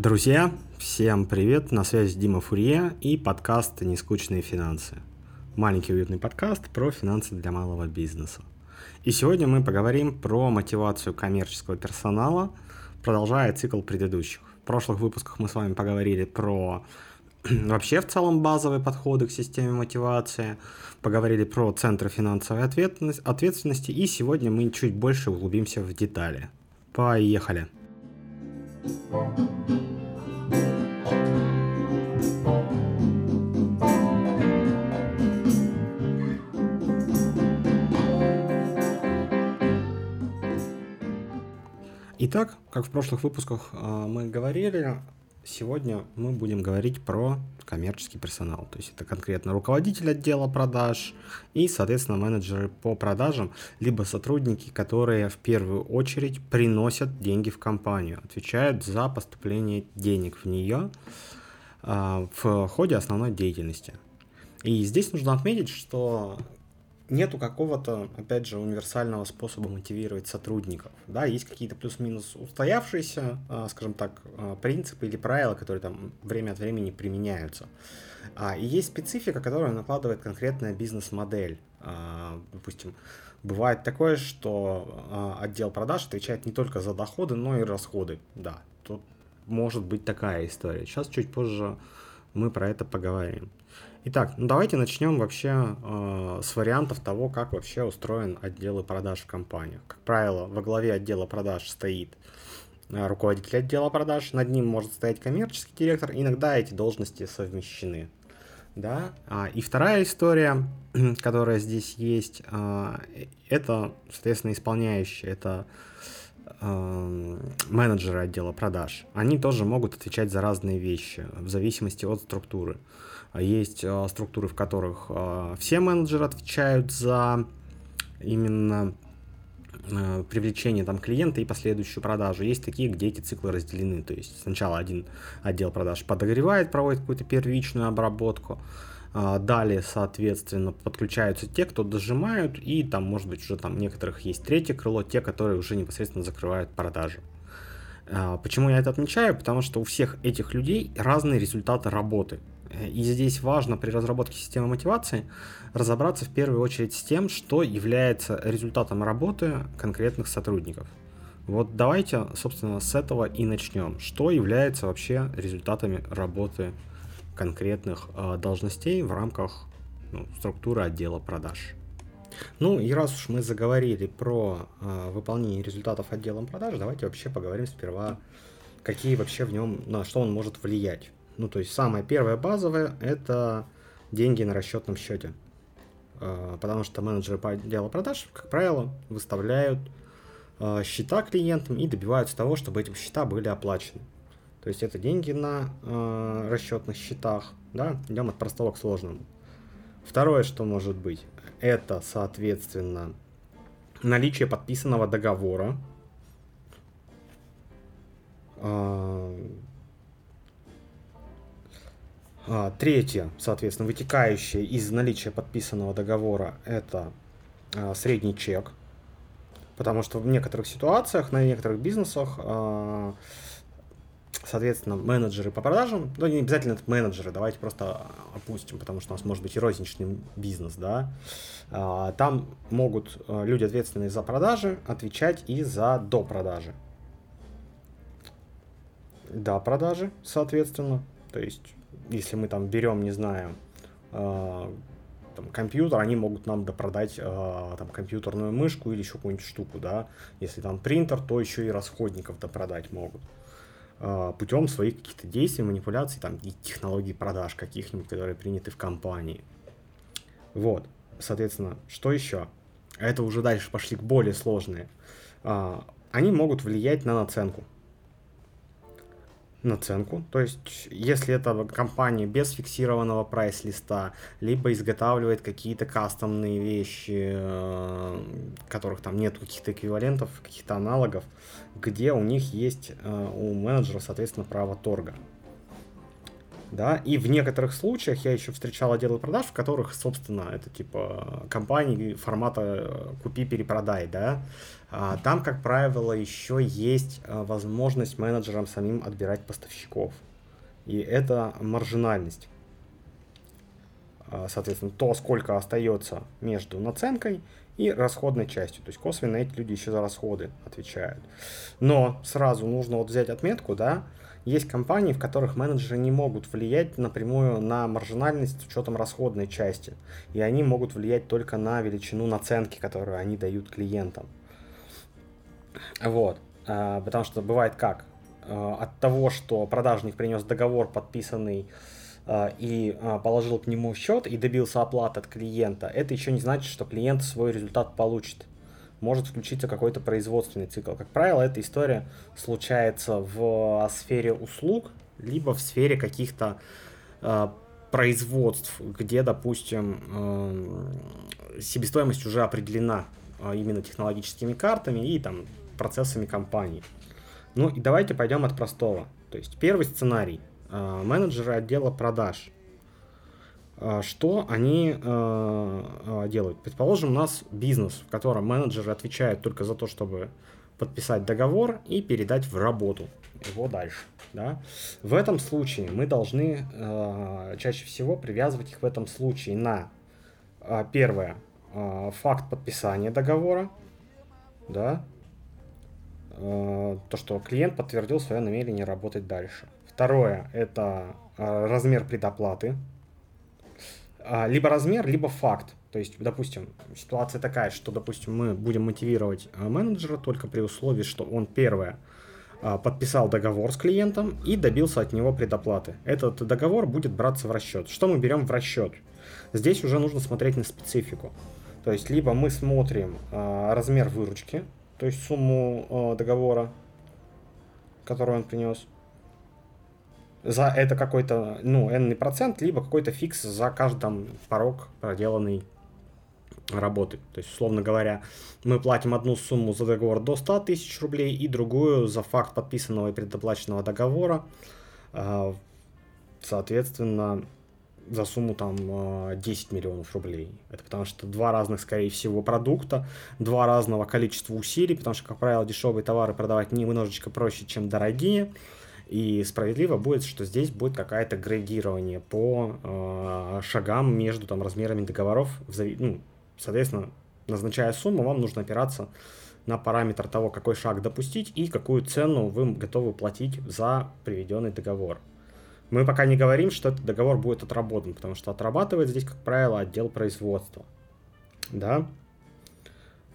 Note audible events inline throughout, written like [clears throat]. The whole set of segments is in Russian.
Друзья, всем привет, на связи Дима Фурье и подкаст «Нескучные финансы». Маленький уютный подкаст про финансы для малого бизнеса. И сегодня мы поговорим про мотивацию коммерческого персонала, продолжая цикл предыдущих. В прошлых выпусках мы с вами поговорили про [clears throat] вообще в целом базовые подходы к системе мотивации, поговорили про центры финансовой ответственности, и сегодня мы чуть больше углубимся в детали. Поехали! Итак, как в прошлых выпусках а, мы говорили, сегодня мы будем говорить про коммерческий персонал. То есть это конкретно руководитель отдела продаж и, соответственно, менеджеры по продажам, либо сотрудники, которые в первую очередь приносят деньги в компанию, отвечают за поступление денег в нее э, в ходе основной деятельности. И здесь нужно отметить, что нету какого-то, опять же, универсального способа мотивировать сотрудников. Да, есть какие-то плюс-минус устоявшиеся, а, скажем так, а, принципы или правила, которые там время от времени применяются. А, и есть специфика, которая накладывает конкретная бизнес-модель. Допустим, бывает такое, что отдел продаж отвечает не только за доходы, но и расходы. Да, тут может быть такая история. Сейчас чуть позже мы про это поговорим. Итак, ну давайте начнем вообще э, с вариантов того, как вообще устроен отдел продаж в компаниях. Как правило, во главе отдела продаж стоит э, руководитель отдела продаж, над ним может стоять коммерческий директор, иногда эти должности совмещены. Да? А, и вторая история, [clears throat] которая здесь есть, э, это, соответственно, исполняющий, это э, менеджеры отдела продаж. Они тоже могут отвечать за разные вещи в зависимости от структуры. А есть а, структуры, в которых а, все менеджеры отвечают за именно привлечение там клиента и последующую продажу. Есть такие, где эти циклы разделены. То есть сначала один отдел продаж подогревает, проводит какую-то первичную обработку. Далее, соответственно, подключаются те, кто дожимают, и там, может быть, уже там некоторых есть третье крыло, те, которые уже непосредственно закрывают продажи. Почему я это отмечаю? Потому что у всех этих людей разные результаты работы. И здесь важно при разработке системы мотивации разобраться в первую очередь с тем, что является результатом работы конкретных сотрудников. Вот давайте, собственно, с этого и начнем. Что является вообще результатами работы конкретных э, должностей в рамках ну, структуры отдела продаж? Ну и раз уж мы заговорили про э, выполнение результатов отделом продаж, давайте вообще поговорим сперва, какие вообще в нем, на что он может влиять. Ну, то есть самое первое базовое – это деньги на расчетном счете. А, потому что менеджеры по отделу продаж, как правило, выставляют а, счета клиентам и добиваются того, чтобы эти счета были оплачены. То есть это деньги на э, расчетных счетах, да, идем от простого к сложному. Второе, что может быть, это, соответственно, наличие подписанного договора, третье, соответственно, вытекающее из наличия подписанного договора, это а, средний чек. Потому что в некоторых ситуациях, на некоторых бизнесах, а, соответственно, менеджеры по продажам, ну не обязательно это менеджеры, давайте просто опустим, потому что у нас может быть и розничный бизнес, да, там могут люди, ответственные за продажи, отвечать и за до продажи. Да, продажи, соответственно, то есть если мы там берем, не знаю, э, там, компьютер, они могут нам допродать э, там, компьютерную мышку или еще какую-нибудь штуку, да. Если там принтер, то еще и расходников допродать могут э, путем своих каких-то действий, манипуляций, там, и технологий продаж каких-нибудь, которые приняты в компании. Вот, соответственно, что еще? Это уже дальше пошли к более сложные. Э, они могут влиять на наценку наценку. То есть, если это компания без фиксированного прайс-листа, либо изготавливает какие-то кастомные вещи, э, которых там нет каких-то эквивалентов, каких-то аналогов, где у них есть, э, у менеджера, соответственно, право торга. да, и в некоторых случаях я еще встречал отделы продаж, в которых, собственно, это типа компании формата э, купи-перепродай, да, там, как правило, еще есть э, возможность менеджерам самим отбирать поставщиков, и это маржинальность. А, соответственно, то, сколько остается между наценкой и расходной частью. То есть косвенно эти люди еще за расходы отвечают. Но сразу нужно вот взять отметку, да, есть компании, в которых менеджеры не могут влиять напрямую на маржинальность с учетом расходной части. И они могут влиять только на величину наценки, которую они дают клиентам. Вот. А, потому что бывает как? А, от того, что продажник принес договор, подписанный а, и положил к нему счет и добился оплаты от клиента, это еще не значит, что клиент свой результат получит может включиться какой-то производственный цикл. Как правило, эта история случается в сфере услуг, либо в сфере каких-то производств, где, допустим, себестоимость уже определена именно технологическими картами и там процессами компании. Ну и давайте пойдем от простого. То есть первый сценарий. Э, менеджеры отдела продаж – а, что они э, делают? Предположим, у нас бизнес, в котором менеджеры отвечают только за то, чтобы подписать договор и передать в работу его дальше. Да? В этом случае мы должны чаще всего привязывать их в этом случае на первое факт подписания договора, да, то, что клиент подтвердил свое намерение работать дальше. Второе это э, размер предоплаты, а, либо размер, либо факт. То есть, допустим, ситуация такая, что, допустим, мы будем мотивировать а, менеджера только при условии, что он первое подписал договор с клиентом и добился от него предоплаты. Этот договор будет браться в расчет. Что мы берем в расчет? Здесь уже нужно смотреть на специфику. То есть, либо мы смотрим размер выручки, то есть сумму договора, который он принес, за это какой-то, ну, n процент, либо какой-то фикс за каждым порог проделанной работы. То есть, условно говоря, мы платим одну сумму за договор до 100 тысяч рублей и другую за факт подписанного и предоплаченного договора, а, соответственно, за сумму там 10 а, миллионов рублей. Это потому что два разных, скорее всего, продукта, два разного количества усилий, потому что, как правило, дешевые товары продавать немножечко проще, чем дорогие. И справедливо будет, что здесь будет какая-то градирование по э, шагам между там, размерами договоров. Ну, соответственно, назначая сумму, вам нужно опираться на параметр того, какой шаг допустить и какую цену вы готовы платить за приведенный договор. Мы пока не говорим, что этот договор будет отработан, потому что отрабатывает здесь, как правило, отдел производства. Да?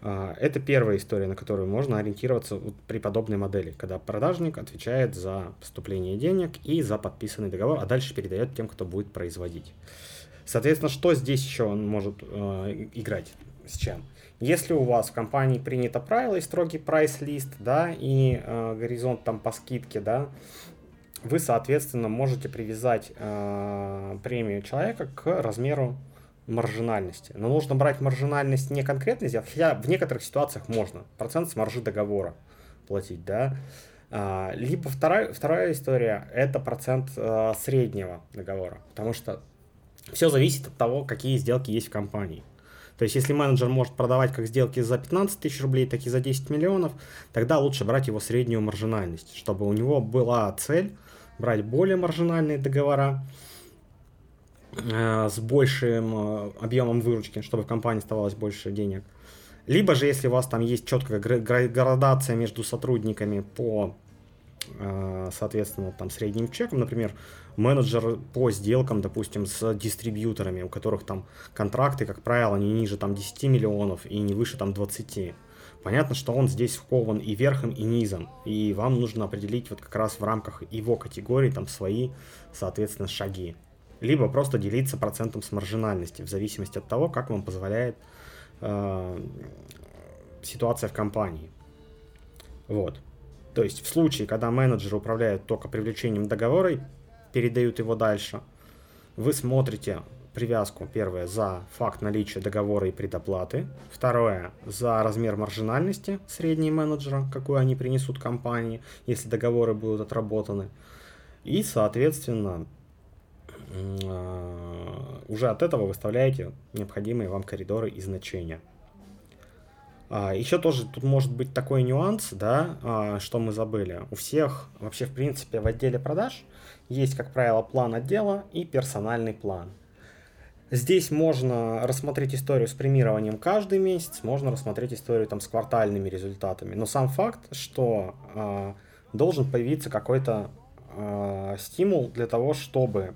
А, это первая история, на которую можно ориентироваться вот при подобной модели, когда продажник отвечает за поступление денег и за подписанный договор, а дальше передает тем, кто будет производить. Соответственно, что здесь еще он может э, играть? С чем? Если у вас в компании принято правило и строгий прайс-лист, да, и э, горизонт там по скидке, да, вы, соответственно, можете привязать э, премию человека к размеру маржинальности. Но нужно брать маржинальность не конкретно сделать, хотя в некоторых ситуациях можно. Процент с маржи договора платить, да. А, либо вторая, вторая история – это процент а, среднего договора, потому что все зависит от того, какие сделки есть в компании. То есть, если менеджер может продавать как сделки за 15 тысяч рублей, так и за 10 миллионов, тогда лучше брать его среднюю маржинальность, чтобы у него была цель брать более маржинальные договора, Э, с большим э, объемом выручки, чтобы в компании оставалось больше денег. Либо же, если у вас там есть четкая градация между сотрудниками по, э, соответственно, там средним чекам, например, менеджер по сделкам, допустим, с дистрибьюторами, у которых там контракты, как правило, не ниже там 10 миллионов и не выше там 20. Понятно, что он здесь вкован и верхом, и низом, и вам нужно определить вот как раз в рамках его категории там свои, соответственно, шаги либо просто делиться процентом с маржинальности, в зависимости от того, как вам позволяет э, ситуация в компании. Вот. То есть в случае, когда менеджеры управляют только привлечением договора передают его дальше, вы смотрите привязку, первое, за факт наличия договора и предоплаты, второе, за размер маржинальности средней менеджера, какую они принесут компании, если договоры будут отработаны, и, соответственно, а, уже от этого выставляете необходимые вам коридоры и значения. А, Еще тоже тут может быть такой нюанс, да, а, что мы забыли. У всех вообще, в принципе, в отделе продаж есть, как правило, план отдела и персональный план. Здесь можно рассмотреть историю с премированием каждый месяц, можно рассмотреть историю там с квартальными результатами. Но сам факт, что э, должен появиться какой-то э, стимул для того, чтобы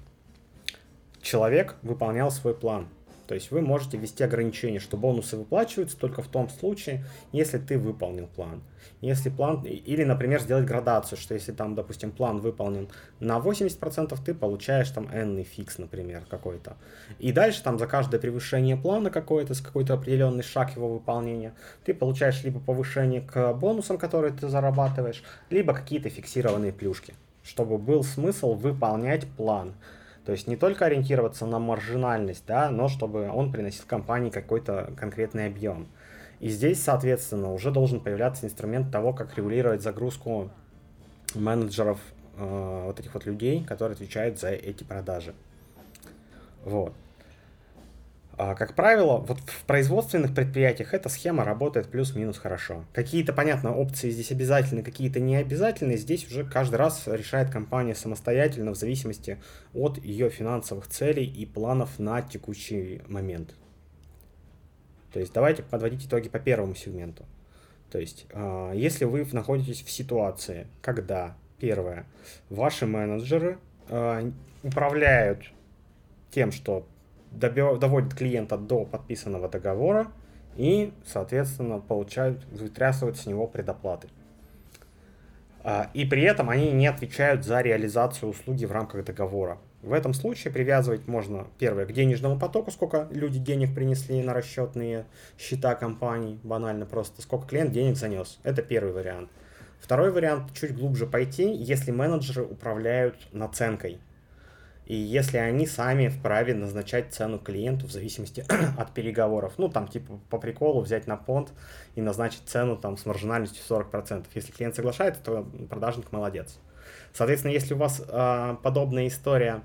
человек выполнял свой план. То есть вы можете ввести ограничение, что бонусы выплачиваются только в том случае, если ты выполнил план. Если план, или, например, сделать градацию, что если там, допустим, план выполнен на 80%, ты получаешь там n фикс, например, какой-то. И дальше там за каждое превышение плана какое-то, с какой-то определенный шаг его выполнения, ты получаешь либо повышение к бонусам, которые ты зарабатываешь, либо какие-то фиксированные плюшки, чтобы был смысл выполнять план. То есть не только ориентироваться на маржинальность, да, но чтобы он приносил компании какой-то конкретный объем. И здесь, соответственно, уже должен появляться инструмент того, как регулировать загрузку менеджеров, э, вот этих вот людей, которые отвечают за эти продажи. Вот. А, как правило, вот в производственных предприятиях эта схема работает плюс-минус хорошо. Какие-то, понятно, опции здесь обязательны, какие-то не обязательны. Здесь уже каждый раз решает компания самостоятельно в зависимости от ее финансовых целей и планов на текущий момент. То есть давайте подводить итоги по первому сегменту. То есть, а, если вы находитесь в ситуации, когда, первое, ваши менеджеры а, управляют тем, что доводит клиента до подписанного договора и, соответственно, получают, вытрясывают с него предоплаты. А, и при этом они не отвечают за реализацию услуги в рамках договора. В этом случае привязывать можно, первое, к денежному потоку, сколько люди денег принесли на расчетные счета компаний, банально просто, сколько клиент денег занес. Это первый вариант. Второй вариант, чуть глубже пойти, если менеджеры управляют наценкой. И если они сами вправе назначать цену клиенту в зависимости [clears throat] от переговоров. Ну, там, типа, по приколу взять на понт и назначить цену там с маржинальностью 40%. Если клиент соглашается, то продажник молодец. Соответственно, если у вас э, подобная история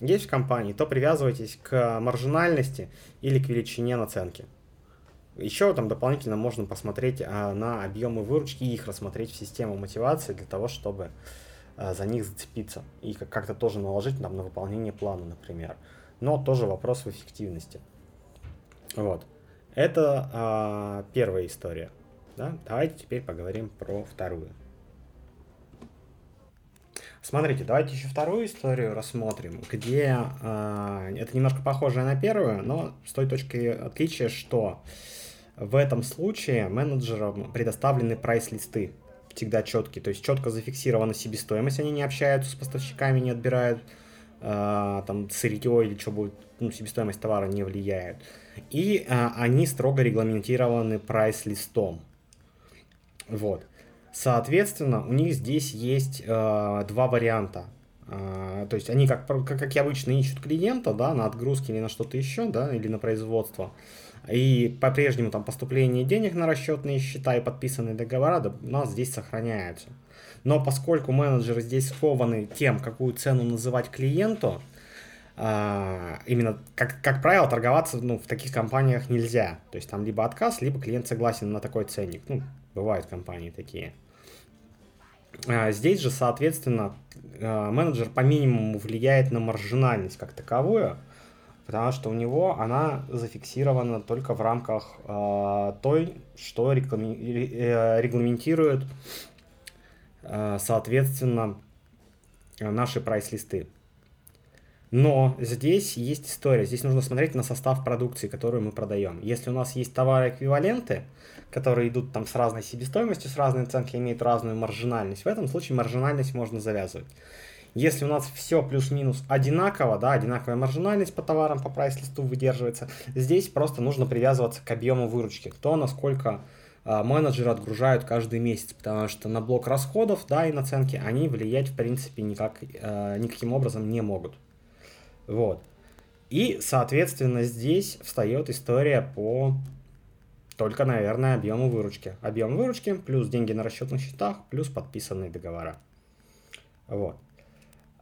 есть в компании, то привязывайтесь к маржинальности или к величине наценки. Еще там дополнительно можно посмотреть а, на объемы выручки и их рассмотреть в систему мотивации для того, чтобы за них зацепиться и как-то тоже наложить там, на выполнение плана, например. Но тоже вопрос в эффективности. Вот. Это а, первая история. Да? Давайте теперь поговорим про вторую. Смотрите, давайте еще вторую историю рассмотрим, где э, это немножко похоже на первую, но с той точки отличия, что в этом случае менеджерам предоставлены прайс-листы всегда четкие, то есть четко зафиксирована себестоимость, они не общаются с поставщиками, не отбирают э, там сырье или что будет, ну, себестоимость товара не влияет. И э, они строго регламентированы прайс-листом. Вот. Соответственно, у них здесь есть э, два варианта. Э, то есть они, как, как, как обычно, ищут клиента, да, на отгрузки или на что-то еще, да, или на производство. И по-прежнему там поступление денег на расчетные счета и подписанные договора да, у нас здесь сохраняются. Но поскольку менеджеры здесь скованы тем, какую цену называть клиенту, а, именно, как, как правило, торговаться ну, в таких компаниях нельзя. То есть там либо отказ, либо клиент согласен на такой ценник. Ну, бывают компании такие. А, здесь же, соответственно, а, менеджер по минимуму влияет на маржинальность как таковую, потому что у него она зафиксирована только в рамках э, той, что реклами... Э, регламентирует, э, соответственно, наши прайс-листы. Но здесь есть история. Здесь нужно смотреть на состав продукции, которую мы продаем. Если у нас есть товары-эквиваленты, которые идут там с разной себестоимостью, с разной оценкой, имеют разную маржинальность, в этом случае маржинальность можно завязывать. Если у нас все плюс-минус одинаково, да, одинаковая маржинальность по товарам, по прайс-листу выдерживается, здесь просто нужно привязываться к объему выручки. Кто насколько э, менеджеры отгружают каждый месяц, потому что на блок расходов, да, и наценки они влиять, в принципе, никак, э, никаким образом не могут. Вот. И, соответственно, здесь встает история по только, наверное, объему выручки. Объем выручки плюс деньги на расчетных счетах плюс подписанные договора. Вот.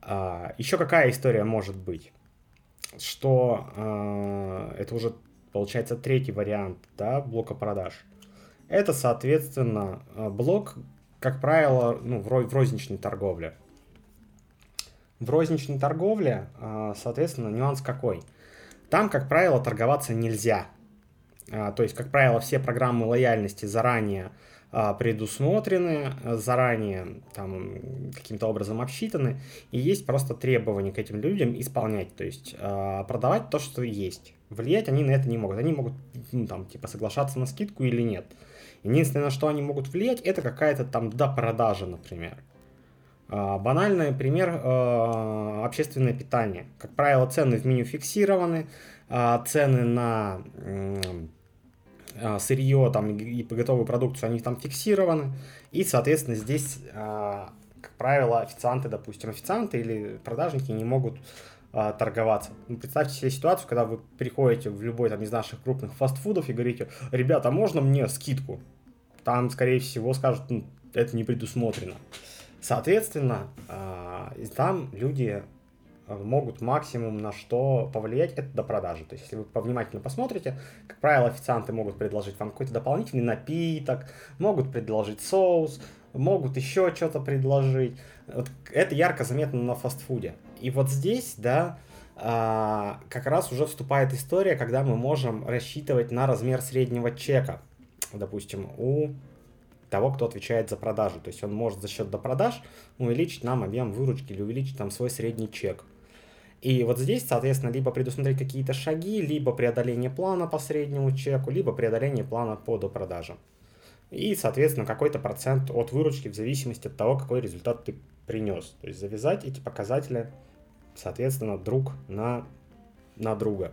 А, еще какая история может быть? что э, это уже получается третий вариант да, блока продаж. Это, соответственно, э, блок, как правило, ну, в розничной торговле. В розничной торговле, соответственно, нюанс какой? Там, как правило, торговаться нельзя. А, то есть, как правило, все программы лояльности заранее а, предусмотрены, заранее там каким-то образом обсчитаны, и есть просто требования к этим людям исполнять, то есть а, продавать то, что есть. Влиять они на это не могут. Они могут, ну, там, типа, соглашаться на скидку или нет. Единственное, на что они могут влиять, это какая-то там допродажа, например. Банальный пример – общественное питание. Как правило, цены в меню фиксированы, цены на а, сырье там, и готовую продукцию, они там фиксированы. И, соответственно, здесь, а, как правило, официанты, допустим, официанты или продажники не могут а, торговаться. Ну, представьте себе ситуацию, когда вы приходите в любой там из наших крупных фастфудов и говорите, ребята, можно мне скидку? Там, скорее всего, скажут, ну, это не предусмотрено. Соответственно, там люди Э, могут максимум на что повлиять, это до продажи. То есть, если вы повнимательно посмотрите, как правило, официанты могут предложить вам какой-то дополнительный напиток, могут предложить соус, могут еще что-то предложить. Вот это ярко заметно на фастфуде. И вот здесь, да, а, как раз уже вступает история, когда мы можем рассчитывать на размер среднего чека, допустим, у того, кто отвечает за продажу. То есть он может за счет допродаж увеличить нам объем выручки или увеличить там свой средний чек. И вот здесь, соответственно, либо предусмотреть какие-то шаги, либо преодоление плана по среднему чеку, либо преодоление плана по допродажам. И, соответственно, какой-то процент от выручки в зависимости от того, какой результат ты принес. То есть завязать эти показатели, соответственно, друг на, на друга.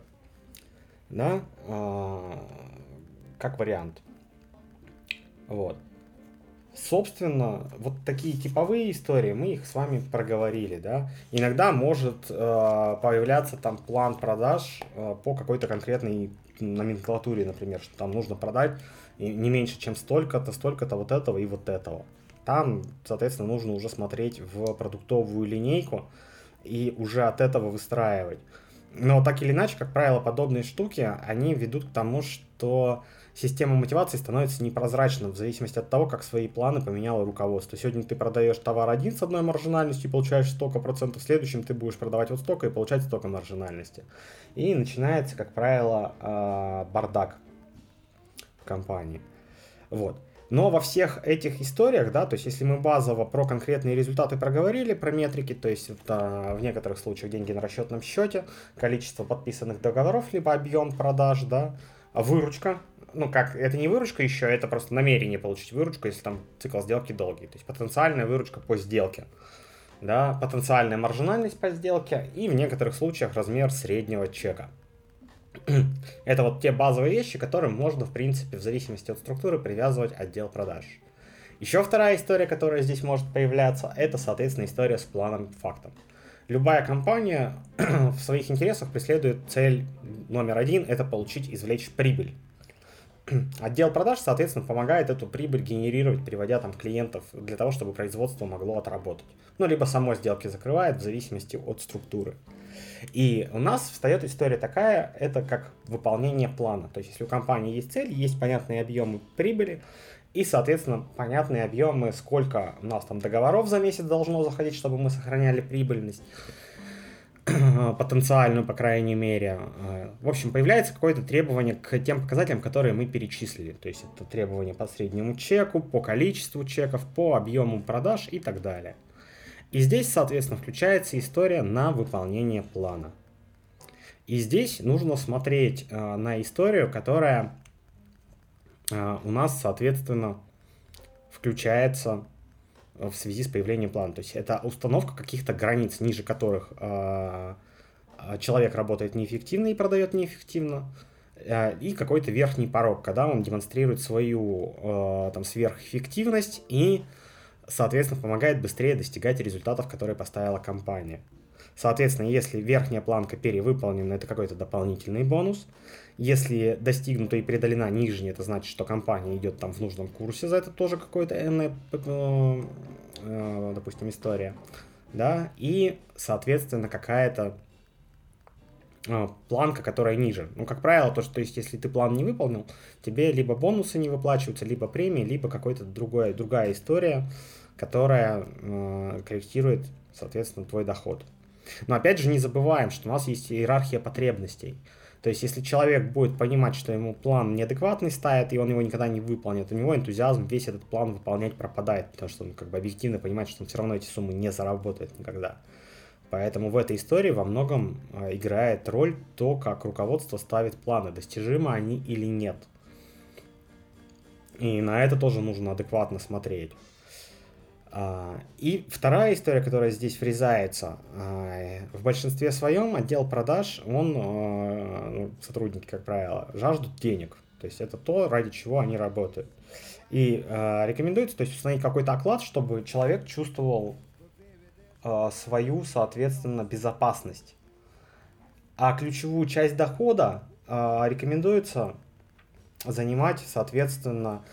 Да, а, как вариант. Вот. Собственно, вот такие типовые истории, мы их с вами проговорили, да. Иногда может э, появляться там план продаж э, по какой-то конкретной номенклатуре, например, что там нужно продать не меньше, чем столько-то, столько-то вот этого и вот этого. Там, соответственно, нужно уже смотреть в продуктовую линейку и уже от этого выстраивать. Но так или иначе, как правило, подобные штуки, они ведут к тому, что система мотивации становится непрозрачным в зависимости от того, как свои планы поменяло руководство. Сегодня ты продаешь товар один с одной маржинальностью и получаешь столько процентов, в следующем ты будешь продавать вот столько и получать столько маржинальности. И начинается, как правило, а, бардак в компании. Вот. Но во всех этих историях, да, то есть если мы базово про конкретные результаты проговорили, про метрики, то есть это в некоторых случаях деньги на расчетном счете, количество подписанных договоров, либо объем продаж, да, выручка, ну как, это не выручка еще, это просто намерение получить выручку, если там цикл сделки долгий. То есть потенциальная выручка по сделке. Да, потенциальная маржинальность по сделке и в некоторых случаях размер среднего чека. [clears throat] это вот те базовые вещи, которым можно, в принципе, в зависимости от структуры привязывать отдел продаж. Еще вторая история, которая здесь может появляться, это, соответственно, история с планом фактом. Любая компания [clears throat] в своих интересах преследует цель номер один – это получить, извлечь прибыль [clears throat] Отдел продаж, соответственно, помогает эту прибыль генерировать, приводя там клиентов для того, чтобы производство могло отработать. Ну, либо само сделки закрывает в зависимости от структуры. И у нас встает история такая, это как выполнение плана. То есть, если у компании есть цель, есть понятные объемы прибыли, и, соответственно, понятные объемы, сколько у нас там договоров за месяц должно заходить, чтобы мы сохраняли прибыльность. [clears throat] потенциальную, по крайней мере. Э, в общем, появляется какое-то требование к тем показателям, которые мы перечислили. То есть это требование по среднему чеку, по количеству чеков, по объему продаж и так далее. И здесь, соответственно, включается история на выполнение плана. И здесь нужно смотреть э, на историю, которая э, у нас, соответственно, включается в связи с появлением плана. То есть это установка каких-то границ, ниже которых э, человек работает неэффективно и продает неэффективно, э, и какой-то верхний порог, когда он демонстрирует свою там, сверхэффективность и, соответственно, помогает быстрее достигать результатов, которые поставила компания. Соответственно, если верхняя планка перевыполнена, это какой-то дополнительный бонус. Если достигнута и преодолена нижняя, это значит, что компания идет там в нужном курсе, за это тоже какой-то энная, э, допустим, история. Да, и, соответственно, какая-то э, планка, которая ниже. Ну, как правило, то, что есть, если ты план не выполнил, тебе либо бонусы не выплачиваются, либо премии, либо какая-то другая, другая история, которая э, корректирует, соответственно, твой доход. Но опять же не забываем, что у нас есть иерархия потребностей. То есть, если человек будет понимать, что ему план неадекватный ставит, и он его никогда не выполнит, у него энтузиазм весь этот план выполнять пропадает, потому что он как бы объективно понимает, что он все равно эти суммы не заработает никогда. Поэтому в этой истории во многом а, играет роль то, как руководство ставит планы, достижимы они или нет. И на это тоже нужно адекватно смотреть. А, и вторая история, которая здесь врезается, а, в большинстве своем отдел продаж, он, ну, сотрудники, как правило, жаждут денег. То есть это то, ради чего они работают. И рекомендуется то есть, установить какой-то оклад, чтобы человек чувствовал свою, соответственно, безопасность. А ключевую часть дохода рекомендуется занимать, соответственно,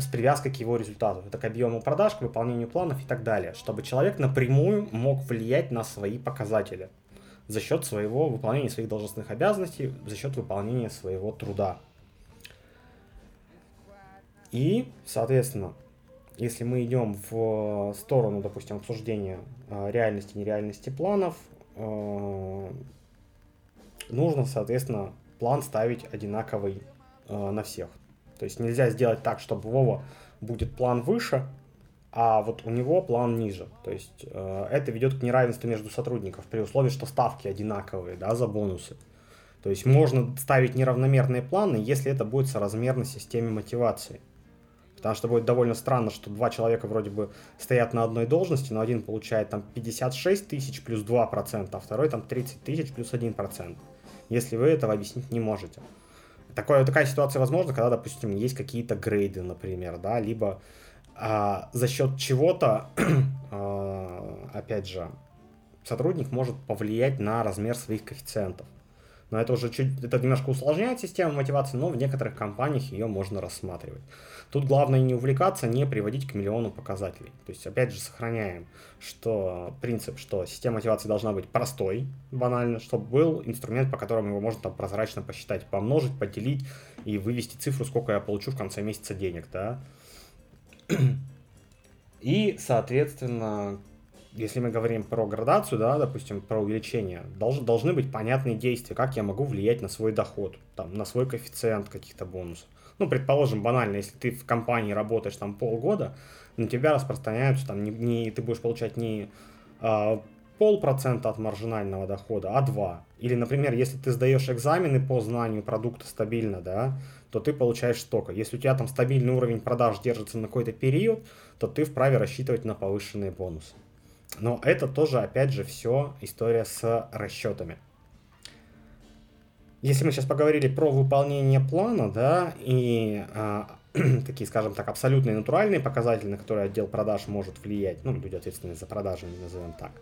с привязкой к его результату. Это к объему продаж, к выполнению планов и так далее. Чтобы человек напрямую мог влиять на свои показатели за счет своего выполнения своих должностных обязанностей, за счет выполнения своего труда. И, соответственно, если мы идем в сторону, допустим, обсуждения э, реальности, нереальности планов, э, нужно, соответственно, план ставить одинаковый э, на всех. То есть нельзя сделать так, чтобы Вова будет план выше, а вот у него план ниже. То есть это ведет к неравенству между сотрудников при условии, что ставки одинаковые да, за бонусы. То есть можно ставить неравномерные планы, если это будет соразмерно системе мотивации. Потому что будет довольно странно, что два человека вроде бы стоят на одной должности, но один получает там 56 тысяч плюс 2%, а второй там 30 тысяч плюс 1%. Если вы этого объяснить не можете. Такое, такая ситуация возможна, когда, допустим, есть какие-то грейды, например, да, либо а, за счет чего-то, [clears throat] а, опять же, сотрудник может повлиять на размер своих коэффициентов. Но это уже чуть, это немножко усложняет систему мотивации, но в некоторых компаниях ее можно рассматривать. Тут главное не увлекаться, не приводить к миллиону показателей. То есть, опять же, сохраняем, что принцип, что система мотивации должна быть простой, банально, чтобы был инструмент, по которому его можно там прозрачно посчитать, помножить, поделить и вывести цифру, сколько я получу в конце месяца денег, да. [clears throat] И, соответственно, если мы говорим про градацию, да, допустим, про увеличение, долж, должны быть понятные действия, как я могу влиять на свой доход, там, на свой коэффициент каких-то бонусов. Ну, предположим, банально, если ты в компании работаешь там полгода, на тебя распространяются там не, не ты будешь получать не а, полпроцента от маржинального дохода, а два. Или, например, если ты сдаешь экзамены по знанию продукта стабильно, да, то ты получаешь столько. Если у тебя там стабильный уровень продаж держится на какой-то период, то ты вправе рассчитывать на повышенные бонусы. Но это тоже, опять же, все история с расчетами. Если мы сейчас поговорили про выполнение плана, да, и а, [clears throat] такие, скажем так, абсолютные натуральные показатели, на которые отдел продаж может влиять, ну, люди ответственные за продажи, назовем так,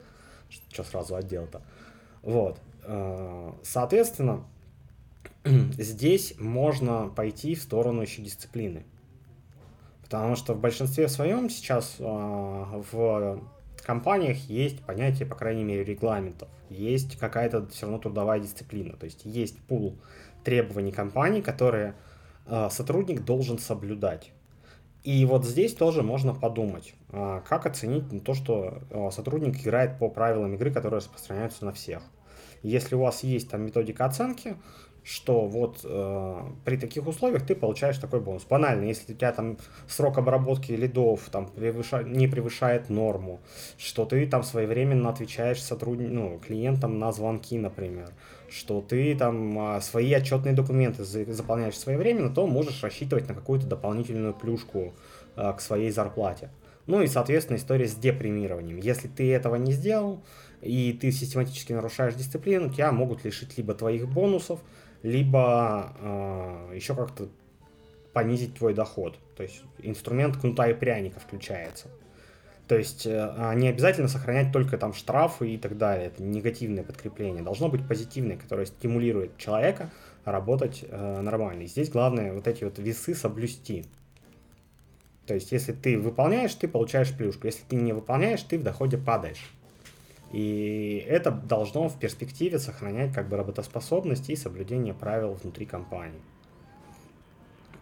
что сразу отдел-то, вот, а, соответственно, [clears throat] здесь можно пойти в сторону еще дисциплины, потому что в большинстве своем сейчас а, в компаниях есть понятие, по крайней мере, регламентов, есть какая-то все равно трудовая дисциплина, то есть есть пул требований компании, которые э, сотрудник должен соблюдать. И вот здесь тоже можно подумать, э, как оценить то, что э, сотрудник играет по правилам игры, которые распространяются на всех. Если у вас есть там методика оценки, что вот э, при таких условиях ты получаешь такой бонус. Банально, если у тебя там срок обработки лидов там, превыша... не превышает норму, что ты там своевременно отвечаешь сотруд... ну, клиентам на звонки, например, что ты там э, свои отчетные документы заполняешь своевременно, то можешь рассчитывать на какую-то дополнительную плюшку э, к своей зарплате. Ну и, соответственно, история с депримированием. Если ты этого не сделал, и ты систематически нарушаешь дисциплину, тебя могут лишить либо твоих бонусов, либо э, еще как-то понизить твой доход. То есть инструмент кнута и пряника включается. То есть э, не обязательно сохранять только там штрафы и так далее. Это негативное подкрепление. Должно быть позитивное, которое стимулирует человека работать э, нормально. И здесь главное вот эти вот весы соблюсти. То есть если ты выполняешь, ты получаешь плюшку. Если ты не выполняешь, ты в доходе падаешь. И это должно в перспективе сохранять как бы работоспособность и соблюдение правил внутри компании.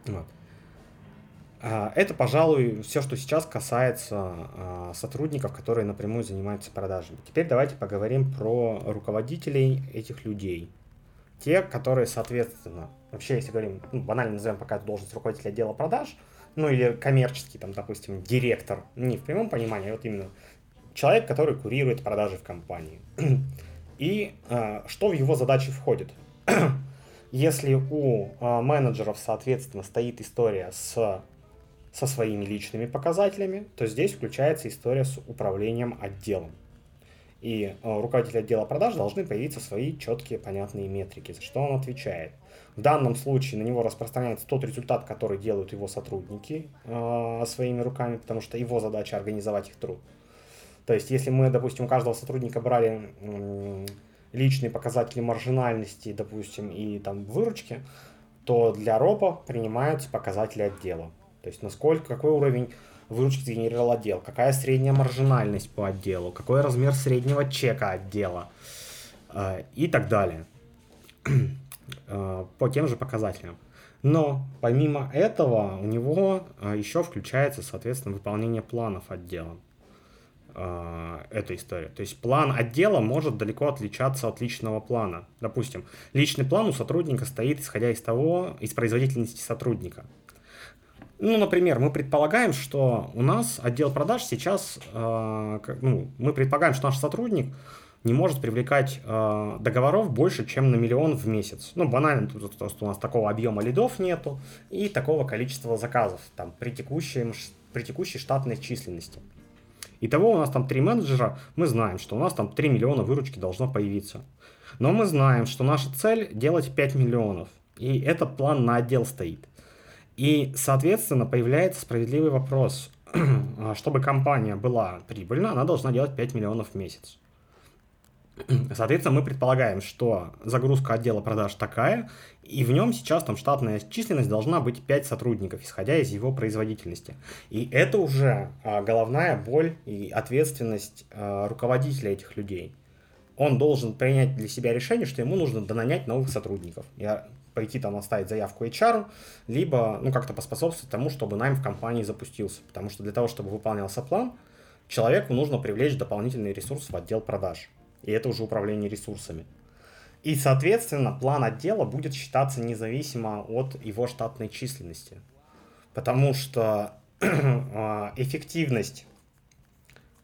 Вот. А, это, пожалуй, все, что сейчас касается а, сотрудников, которые напрямую занимаются продажами. Теперь давайте поговорим про руководителей этих людей. Те, которые, соответственно, вообще, если говорим, ну, банально назовем пока должность руководителя отдела продаж, ну или коммерческий, там, допустим, директор, не в прямом понимании, а вот именно человек, который курирует продажи в компании. И э, что в его задачи входит? [clears throat] Если у э, менеджеров, соответственно, стоит история с, со своими личными показателями, то здесь включается история с управлением отделом. И э, руководитель отдела продаж должны появиться свои четкие, понятные метрики, за что он отвечает. В данном случае на него распространяется тот результат, который делают его сотрудники э, своими руками, потому что его задача организовать их труд. То есть, если мы, допустим, у каждого сотрудника брали личные показатели маржинальности, допустим, и там выручки, то для РОПа принимаются показатели отдела. То есть, насколько, какой уровень выручки сгенерировал отдел, какая средняя маржинальность по отделу, какой размер среднего чека отдела э, и так далее э, по тем же показателям. Но помимо этого у него э, еще включается, соответственно, выполнение планов отдела эта история. То есть план отдела может далеко отличаться от личного плана. Допустим, личный план у сотрудника стоит, исходя из того, из производительности сотрудника. Ну, например, мы предполагаем, что у нас отдел продаж сейчас, э, ну, мы предполагаем, что наш сотрудник не может привлекать э, договоров больше, чем на миллион в месяц. Ну, банально, тут просто у нас такого объема лидов нету и такого количества заказов там, при, текущей, при текущей штатной численности. Итого у нас там три менеджера, мы знаем, что у нас там 3 миллиона выручки должно появиться. Но мы знаем, что наша цель делать 5 миллионов. И этот план на отдел стоит. И, соответственно, появляется справедливый вопрос. [clears throat] Чтобы компания была прибыльна, она должна делать 5 миллионов в месяц. [clears throat] Соответственно, мы предполагаем, что загрузка отдела продаж такая, и в нем сейчас там штатная численность должна быть 5 сотрудников, исходя из его производительности. И это уже а, головная боль и ответственность а, руководителя этих людей. Он должен принять для себя решение, что ему нужно донанять новых сотрудников. Я пойти там оставить заявку HR, либо ну, как-то поспособствовать тому, чтобы найм в компании запустился. Потому что для того, чтобы выполнялся план, человеку нужно привлечь дополнительный ресурс в отдел продаж. И это уже управление ресурсами. И, соответственно, план отдела будет считаться независимо от его штатной численности. Потому что [clears throat] а, эффективность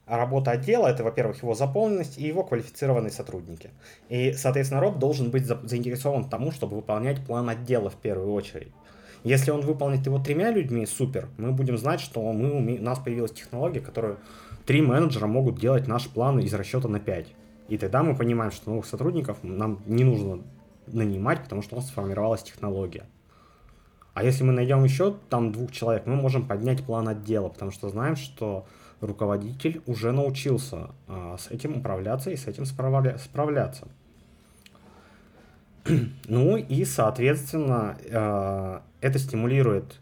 работы отдела это, во-первых, его заполненность и его квалифицированные сотрудники. И, соответственно, РОП должен быть заинтересован тому, чтобы выполнять план отдела в первую очередь. Если он выполнит его тремя людьми, супер, мы будем знать, что мы у нас появилась технология, которую три менеджера могут делать наш план из расчета на 5. И тогда мы понимаем, что новых сотрудников нам не нужно нанимать, потому что у нас сформировалась технология. А если мы найдем еще там двух человек, мы можем поднять план отдела, потому что знаем, что руководитель уже научился а, с этим управляться и с этим справля- справляться. [clears throat] ну и, соответственно, э, это стимулирует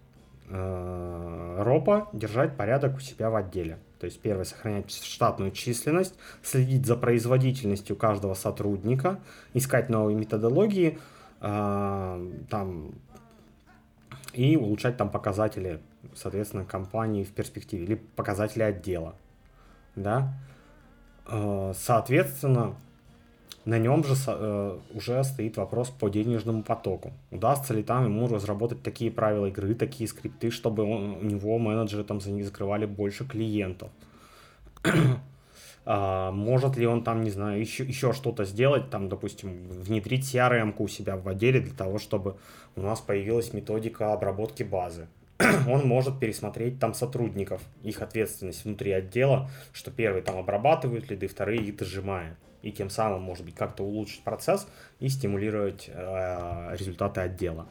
э, РОПа держать порядок у себя в отделе. То есть первое, сохранять штатную численность, следить за производительностью каждого сотрудника, искать новые методологии, э, там, и улучшать там показатели, соответственно, компании в перспективе, или показатели отдела. Да? Э, соответственно, на нем же э, уже стоит вопрос по денежному потоку. Удастся ли там ему разработать такие правила игры, такие скрипты, чтобы он, у него менеджеры там за них закрывали больше клиентов. [clears throat] а, может ли он там, не знаю, еще, еще что-то сделать, там, допустим, внедрить CRM у себя в отделе для того, чтобы у нас появилась методика обработки базы. [clears throat] он может пересмотреть там сотрудников, их ответственность внутри отдела, что первый там обрабатывают лиды, вторые их дожимают и тем самым, может быть, как-то улучшить процесс и стимулировать э, результаты отдела.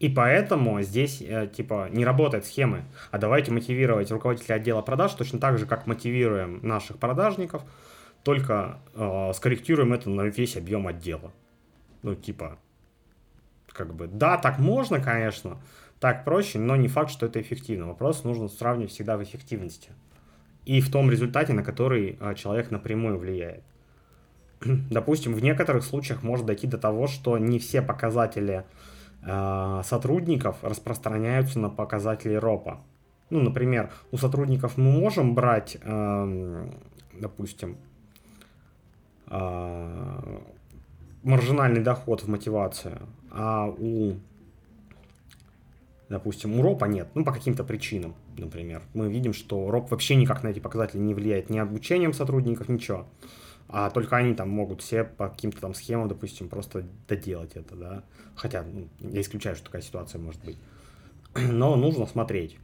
И поэтому здесь, э, типа, не работает схемы, а давайте мотивировать руководителя отдела продаж точно так же, как мотивируем наших продажников, только э, скорректируем это на весь объем отдела. Ну, типа, как бы, да, так можно, конечно, так проще, но не факт, что это эффективно. Вопрос нужно сравнивать всегда в эффективности. и в том результате, на который а, человек напрямую влияет. [clears throat] Допустим, в некоторых случаях может дойти до того, что не все показатели э, сотрудников распространяются на показатели РОПа. Ну, например, у сотрудников мы можем брать, э, допустим, э, маржинальный доход в мотивацию, а у, допустим, у РОПа нет, ну, по каким-то причинам, например. Мы видим, что РОП вообще никак на эти показатели не влияет ни обучением сотрудников, ничего а только они там могут все по каким-то там схемам, допустим, просто доделать это, да. Хотя ну, я исключаю, что такая ситуация может быть. [clears throat] Но нужно смотреть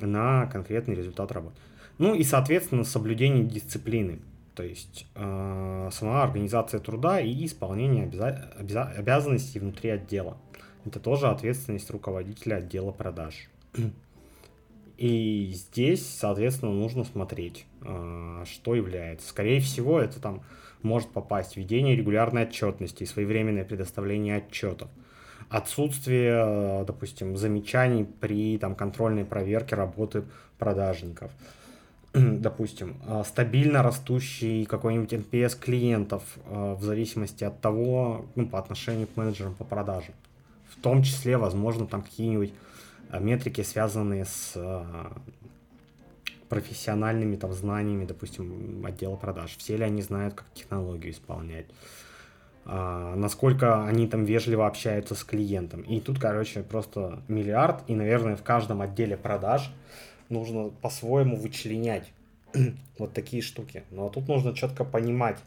на конкретный результат работы. Ну и, соответственно, соблюдение дисциплины. То есть э, сама организация труда и исполнение обяза- обяза- обязанностей внутри отдела. Это тоже ответственность руководителя отдела продаж. [clears throat] И здесь, соответственно, нужно смотреть, а, что является. Скорее всего, это там может попасть введение регулярной отчетности и своевременное предоставление отчетов. Отсутствие, допустим, замечаний при там, контрольной проверке работы продажников. [clears throat] Допустим, а, стабильно растущий какой-нибудь NPS клиентов а, в зависимости от того, ну, по отношению к менеджерам по продажам. В том числе, возможно, там какие-нибудь метрики, связанные с а, профессиональными там знаниями, допустим, отдела продаж. Все ли они знают, как технологию исполнять? А, насколько они там вежливо общаются с клиентом. И тут, короче, просто миллиард, и, наверное, в каждом отделе продаж нужно по-своему вычленять [clears throat] вот такие штуки. Но тут нужно четко понимать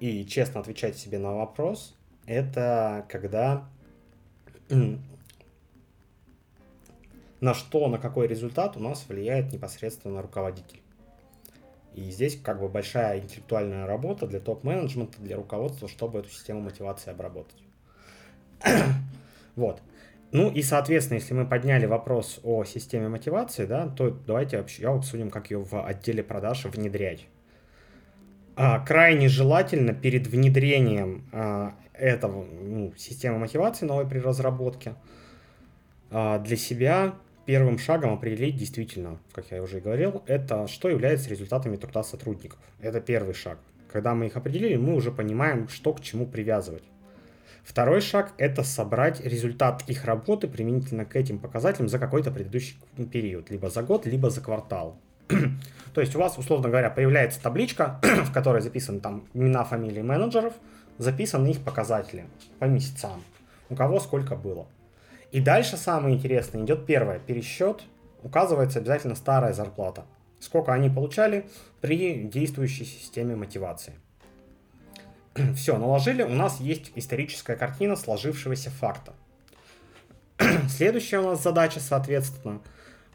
и честно отвечать себе на вопрос, это когда [clears throat] на что, на какой результат у нас влияет непосредственно руководитель. И здесь как бы большая интеллектуальная работа для топ-менеджмента, для руководства, чтобы эту систему мотивации обработать. [clears throat] вот. Ну и, соответственно, если мы подняли вопрос о системе мотивации, да, то давайте я обсудим, как ее в отделе продаж внедрять. А, крайне желательно перед внедрением а, этого ну, системы мотивации новой при разработке а, для себя первым шагом определить действительно, как я уже и говорил, это что является результатами труда сотрудников. Это первый шаг. Когда мы их определили, мы уже понимаем, что к чему привязывать. Второй шаг – это собрать результат их работы применительно к этим показателям за какой-то предыдущий период, либо за год, либо за квартал. [clears throat] То есть у вас, условно говоря, появляется табличка, [clears throat] в которой записаны там имена, фамилии менеджеров, записаны их показатели по месяцам, у кого сколько было. И дальше самое интересное идет первое. Пересчет. Указывается обязательно старая зарплата. Сколько они получали при действующей системе мотивации. [clears throat] Все, наложили. У нас есть историческая картина сложившегося факта. [clears throat] Следующая у нас задача, соответственно,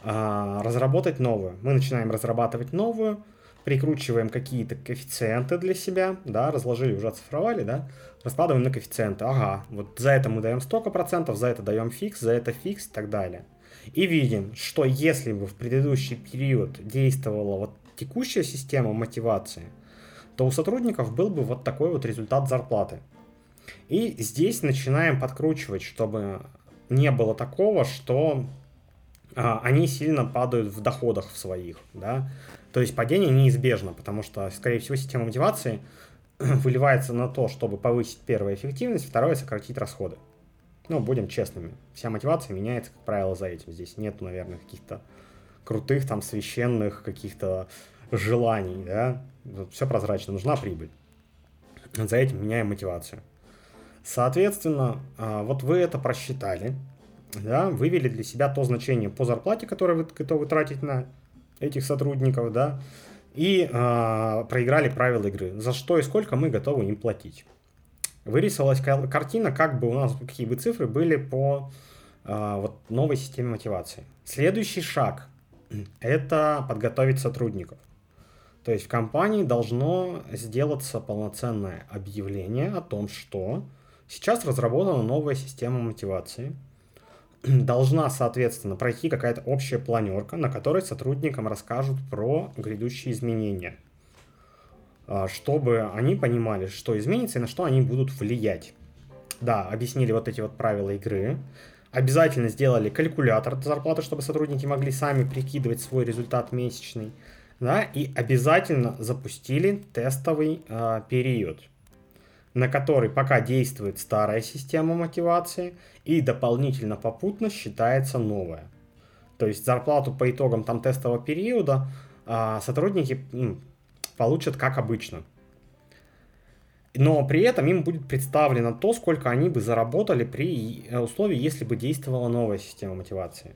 а, разработать новую. Мы начинаем разрабатывать новую, прикручиваем какие-то коэффициенты для себя, да, разложили, уже оцифровали, да, раскладываем на коэффициенты. Ага, вот за это мы даем столько процентов, за это даем фикс, за это фикс и так далее. И видим, что если бы в предыдущий период действовала вот текущая система мотивации, то у сотрудников был бы вот такой вот результат зарплаты. И здесь начинаем подкручивать, чтобы не было такого, что а, они сильно падают в доходах в своих, да. То есть падение неизбежно, потому что, скорее всего, система мотивации [clears throat] выливается на то, чтобы повысить первую эффективность, второе сократить расходы. Ну, будем честными, вся мотивация меняется, как правило, за этим. Здесь нет, наверное, каких-то крутых, там, священных каких-то желаний, да. Все прозрачно, нужна прибыль. За этим меняем мотивацию. Соответственно, а, вот вы это просчитали, да, вывели для себя то значение по зарплате, которое вы готовы тратить на этих сотрудников, да, и э, проиграли правила игры. За что и сколько мы готовы им платить. Вырисовалась картина, как бы у нас, какие бы цифры были по э, вот, новой системе мотивации. Следующий шаг – это подготовить сотрудников. То есть в компании должно сделаться полноценное объявление о том, что сейчас разработана новая система мотивации – [clears throat] должна, соответственно, пройти какая-то общая планерка, на которой сотрудникам расскажут про грядущие изменения, а, чтобы они понимали, что изменится и на что они будут влиять. Да, объяснили вот эти вот правила игры, обязательно сделали калькулятор зарплаты, чтобы сотрудники могли сами прикидывать свой результат месячный, да, и обязательно запустили тестовый э, период, на который пока действует старая система мотивации и дополнительно попутно считается новая. То есть зарплату по итогам там тестового периода э, сотрудники ну, получат как обычно. Но при этом им будет представлено то, сколько они бы заработали при э, условии, если бы действовала новая система мотивации.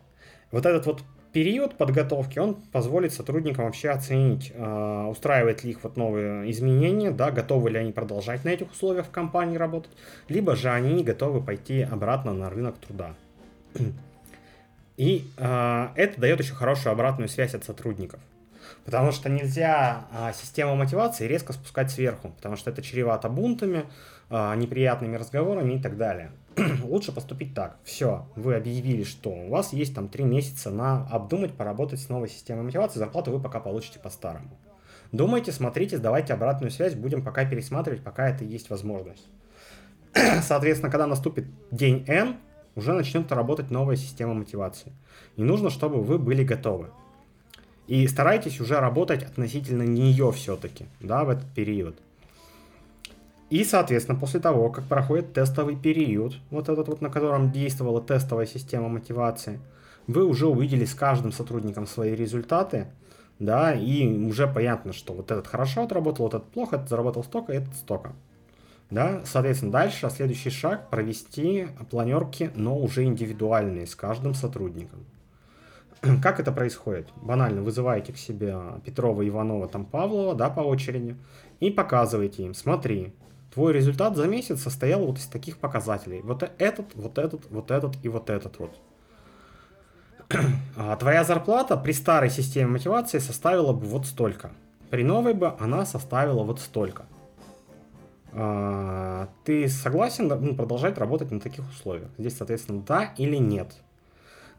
Вот этот вот период подготовки, он позволит сотрудникам вообще оценить, э, устраивает ли их вот новые изменения, да, готовы ли они продолжать на этих условиях в компании работать, либо же они готовы пойти обратно на рынок труда. И э, это дает еще хорошую обратную связь от сотрудников. Потому что нельзя а, систему мотивации резко спускать сверху, потому что это чревато бунтами, а, неприятными разговорами и так далее. [clears throat] Лучше поступить так. Все, вы объявили, что у вас есть там три месяца на обдумать, поработать с новой системой мотивации, зарплату вы пока получите по-старому. Думайте, смотрите, сдавайте обратную связь, будем пока пересматривать, пока это есть возможность. [clears throat] Соответственно, когда наступит день N, уже начнет работать новая система мотивации. И нужно, чтобы вы были готовы. И старайтесь уже работать относительно нее все-таки, да, в этот период. И, соответственно, после того, как проходит тестовый период, вот этот вот, на котором действовала тестовая система мотивации, вы уже увидели с каждым сотрудником свои результаты, да, и уже понятно, что вот этот хорошо отработал, вот этот плохо, этот заработал столько, этот столько. Да, соответственно, дальше следующий шаг провести планерки, но уже индивидуальные с каждым сотрудником. [clears throat] Как это происходит? Банально, вызываете к себе Петрова, Иванова, там Павлова, да, по очереди, и показываете им, смотри, твой результат за месяц состоял вот из таких показателей. Вот этот, вот этот, вот этот и вот этот вот. А твоя зарплата при старой системе мотивации составила бы вот столько. При новой бы она составила вот столько. А, ты согласен ну, продолжать работать на таких условиях? Здесь, соответственно, да или нет.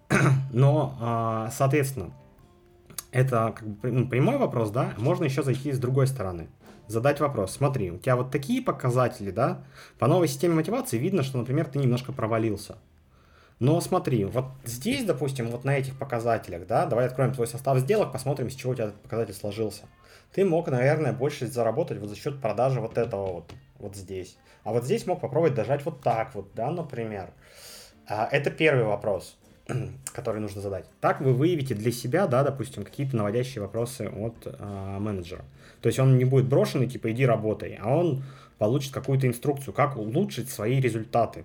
[clears throat] Но, а, соответственно, это как бы ну, прямой вопрос, да, можно еще зайти с другой стороны. Задать вопрос, смотри, у тебя вот такие показатели, да, по новой системе мотивации видно, что, например, ты немножко провалился. Но смотри, вот здесь, допустим, вот на этих показателях, да, давай откроем твой состав сделок, посмотрим, с чего у тебя этот показатель сложился. Ты мог, наверное, больше заработать вот за счет продажи вот этого вот, вот здесь. А вот здесь мог попробовать дожать вот так вот, да, например. А, это первый вопрос. [clears throat] который нужно задать. Так вы выявите для себя, да, допустим, какие-то наводящие вопросы от э, менеджера. То есть он не будет брошенный, типа, иди работай, а он получит какую-то инструкцию, как улучшить свои результаты.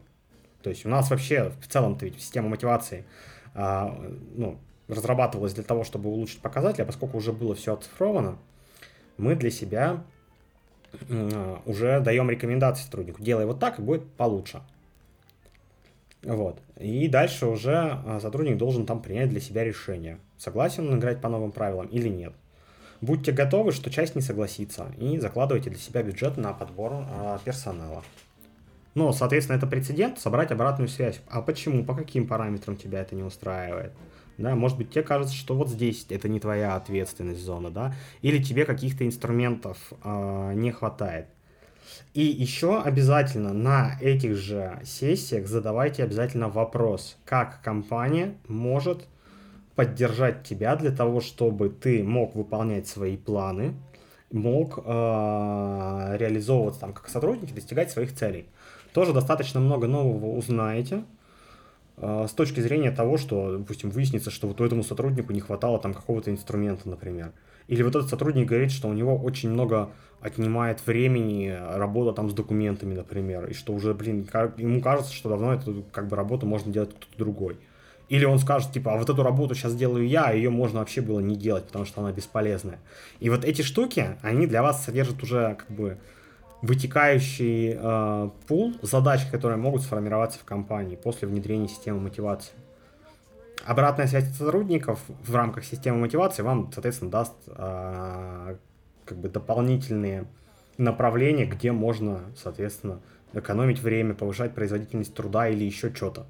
То есть у нас вообще в целом-то ведь система мотивации э, ну, разрабатывалась для того, чтобы улучшить показатели, а поскольку уже было все оцифровано, мы для себя э, уже даем рекомендации сотруднику. Делай вот так, и будет получше. Вот. И дальше уже а, сотрудник должен там принять для себя решение, согласен он играть по новым правилам или нет. Будьте готовы, что часть не согласится, и закладывайте для себя бюджет на подбор а, персонала. Но, соответственно, это прецедент, собрать обратную связь. А почему, по каким параметрам тебя это не устраивает? Да, может быть, тебе кажется, что вот здесь это не твоя ответственность зона, да, или тебе каких-то инструментов э, не хватает. И еще обязательно на этих же сессиях задавайте обязательно вопрос, как компания может поддержать тебя для того, чтобы ты мог выполнять свои планы, мог э, реализовываться там как сотрудник и достигать своих целей. Тоже достаточно много нового узнаете э, с точки зрения того, что, допустим, выяснится, что вот этому сотруднику не хватало там какого-то инструмента, например. Или вот этот сотрудник говорит, что у него очень много отнимает времени работа там с документами, например, и что уже, блин, ему кажется, что давно эту как бы работу можно делать кто-то другой. Или он скажет, типа, а вот эту работу сейчас делаю я, а ее можно вообще было не делать, потому что она бесполезная. И вот эти штуки, они для вас содержат уже как бы вытекающий э, пул задач, которые могут сформироваться в компании после внедрения системы мотивации обратная связь от сотрудников в рамках системы мотивации вам, соответственно, даст э, как бы дополнительные направления, где можно, соответственно, экономить время, повышать производительность труда или еще что-то.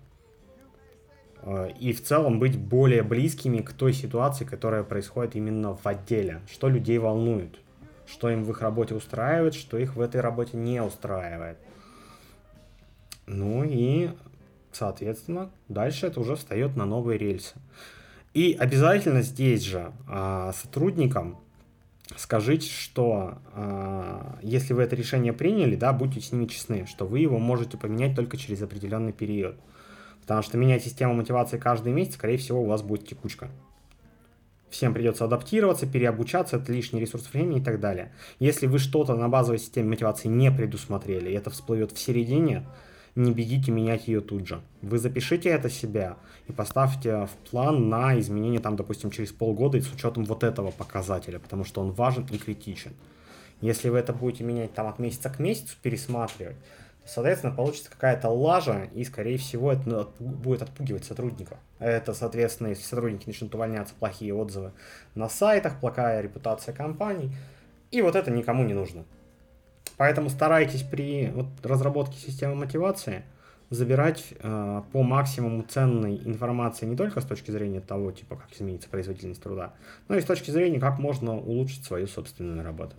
А, и в целом быть более близкими к той ситуации, которая происходит именно в отделе. Что людей волнует, что им в их работе устраивает, что их в этой работе не устраивает. Ну и Соответственно, дальше это уже встает на новые рельсы. И обязательно здесь же а, сотрудникам скажите, что э, если вы это решение приняли, да, будьте с ними честны, что вы его можете поменять только через определенный период. Потому что менять систему мотивации каждый месяц, скорее всего, у вас будет текучка. Всем придется адаптироваться, переобучаться, это лишний ресурс времени и так далее. Если вы что-то на базовой системе мотивации не предусмотрели, и это всплывет в середине, не бегите менять ее тут же. Вы запишите это себя и поставьте в план на изменение там, допустим, через полгода с учетом вот этого показателя, потому что он важен и критичен. Если вы это будете менять там от месяца к месяцу, пересматривать, соответственно, получится какая-то лажа, и, скорее всего, это будет отпугивать сотрудников. Это, соответственно, если сотрудники начнут увольняться, плохие отзывы на сайтах, плохая репутация компаний, и вот это никому не нужно. Поэтому старайтесь при вот, разработке системы мотивации забирать э, по максимуму ценной информации не только с точки зрения того, типа, как изменится производительность труда, но и с точки зрения, как можно улучшить свою собственную работу.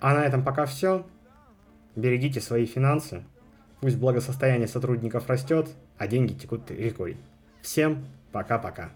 А на этом пока все. Берегите свои финансы. Пусть благосостояние сотрудников растет, а деньги текут рекой. Всем пока-пока.